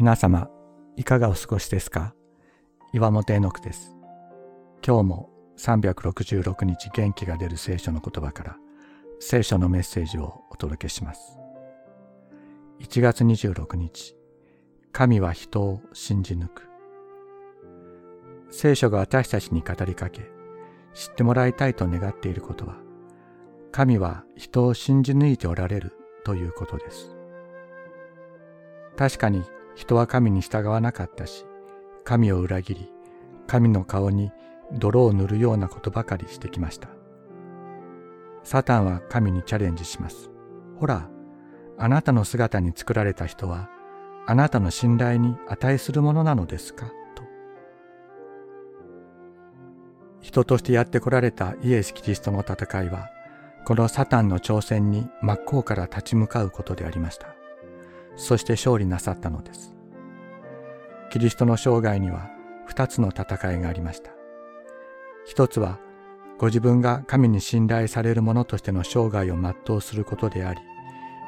皆様、いかがお過ごしですか？岩本絵の句です。今日も366日元気が出る聖書の言葉から聖書のメッセージをお届けします。1月26日、神は人を信じ抜く。聖書が私たちに語りかけ、知ってもらいたいと願っていることは、神は人を信じ抜いておられるということです。確かに人は神に従わなかったし、神を裏切り、神の顔に泥を塗るようなことばかりしてきました。サタンは神にチャレンジします。ほら、あなたの姿に作られた人は、あなたの信頼に値するものなのですか？と。人としてやってこられたイエス・キリストの戦いは、このサタンの挑戦に真っ向から立ち向かうことでありました。そして勝利なさったのです。キリストの生涯には二つの戦いがありました。一つはご自分が神に信頼される者としての生涯を全うすることであり、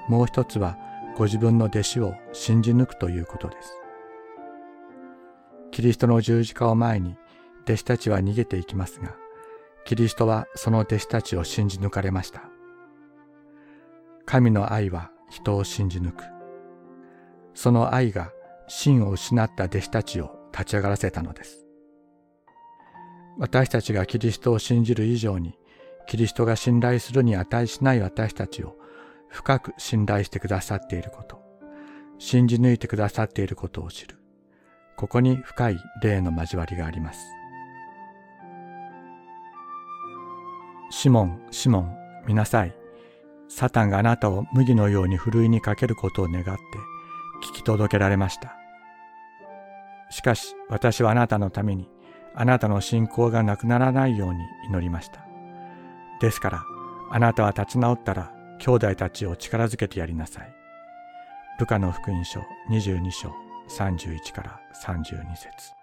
もう一つはご自分の弟子を信じ抜くということです。キリストの十字架を前に弟子たちは逃げていきますが、キリストはその弟子たちを信じ抜かれました。神の愛は人を信じ抜く。その愛が真を失った弟子たちを立ち上がらせたのです。私たちがキリストを信じる以上に、キリストが信頼するに値しない私たちを深く信頼してくださっていること、信じ抜いてくださっていることを知る。ここに深い霊の交わりがあります。シモン、シモン、見なさい。サタンがあなたを麦のようにふるいにかけることを願って、聞き届けられました。しかし私はあなたのためにあなたの信仰がなくならないように祈りました。ですからあなたは立ち直ったら兄弟たちを力づけてやりなさい。ルカの福音書22章31から32節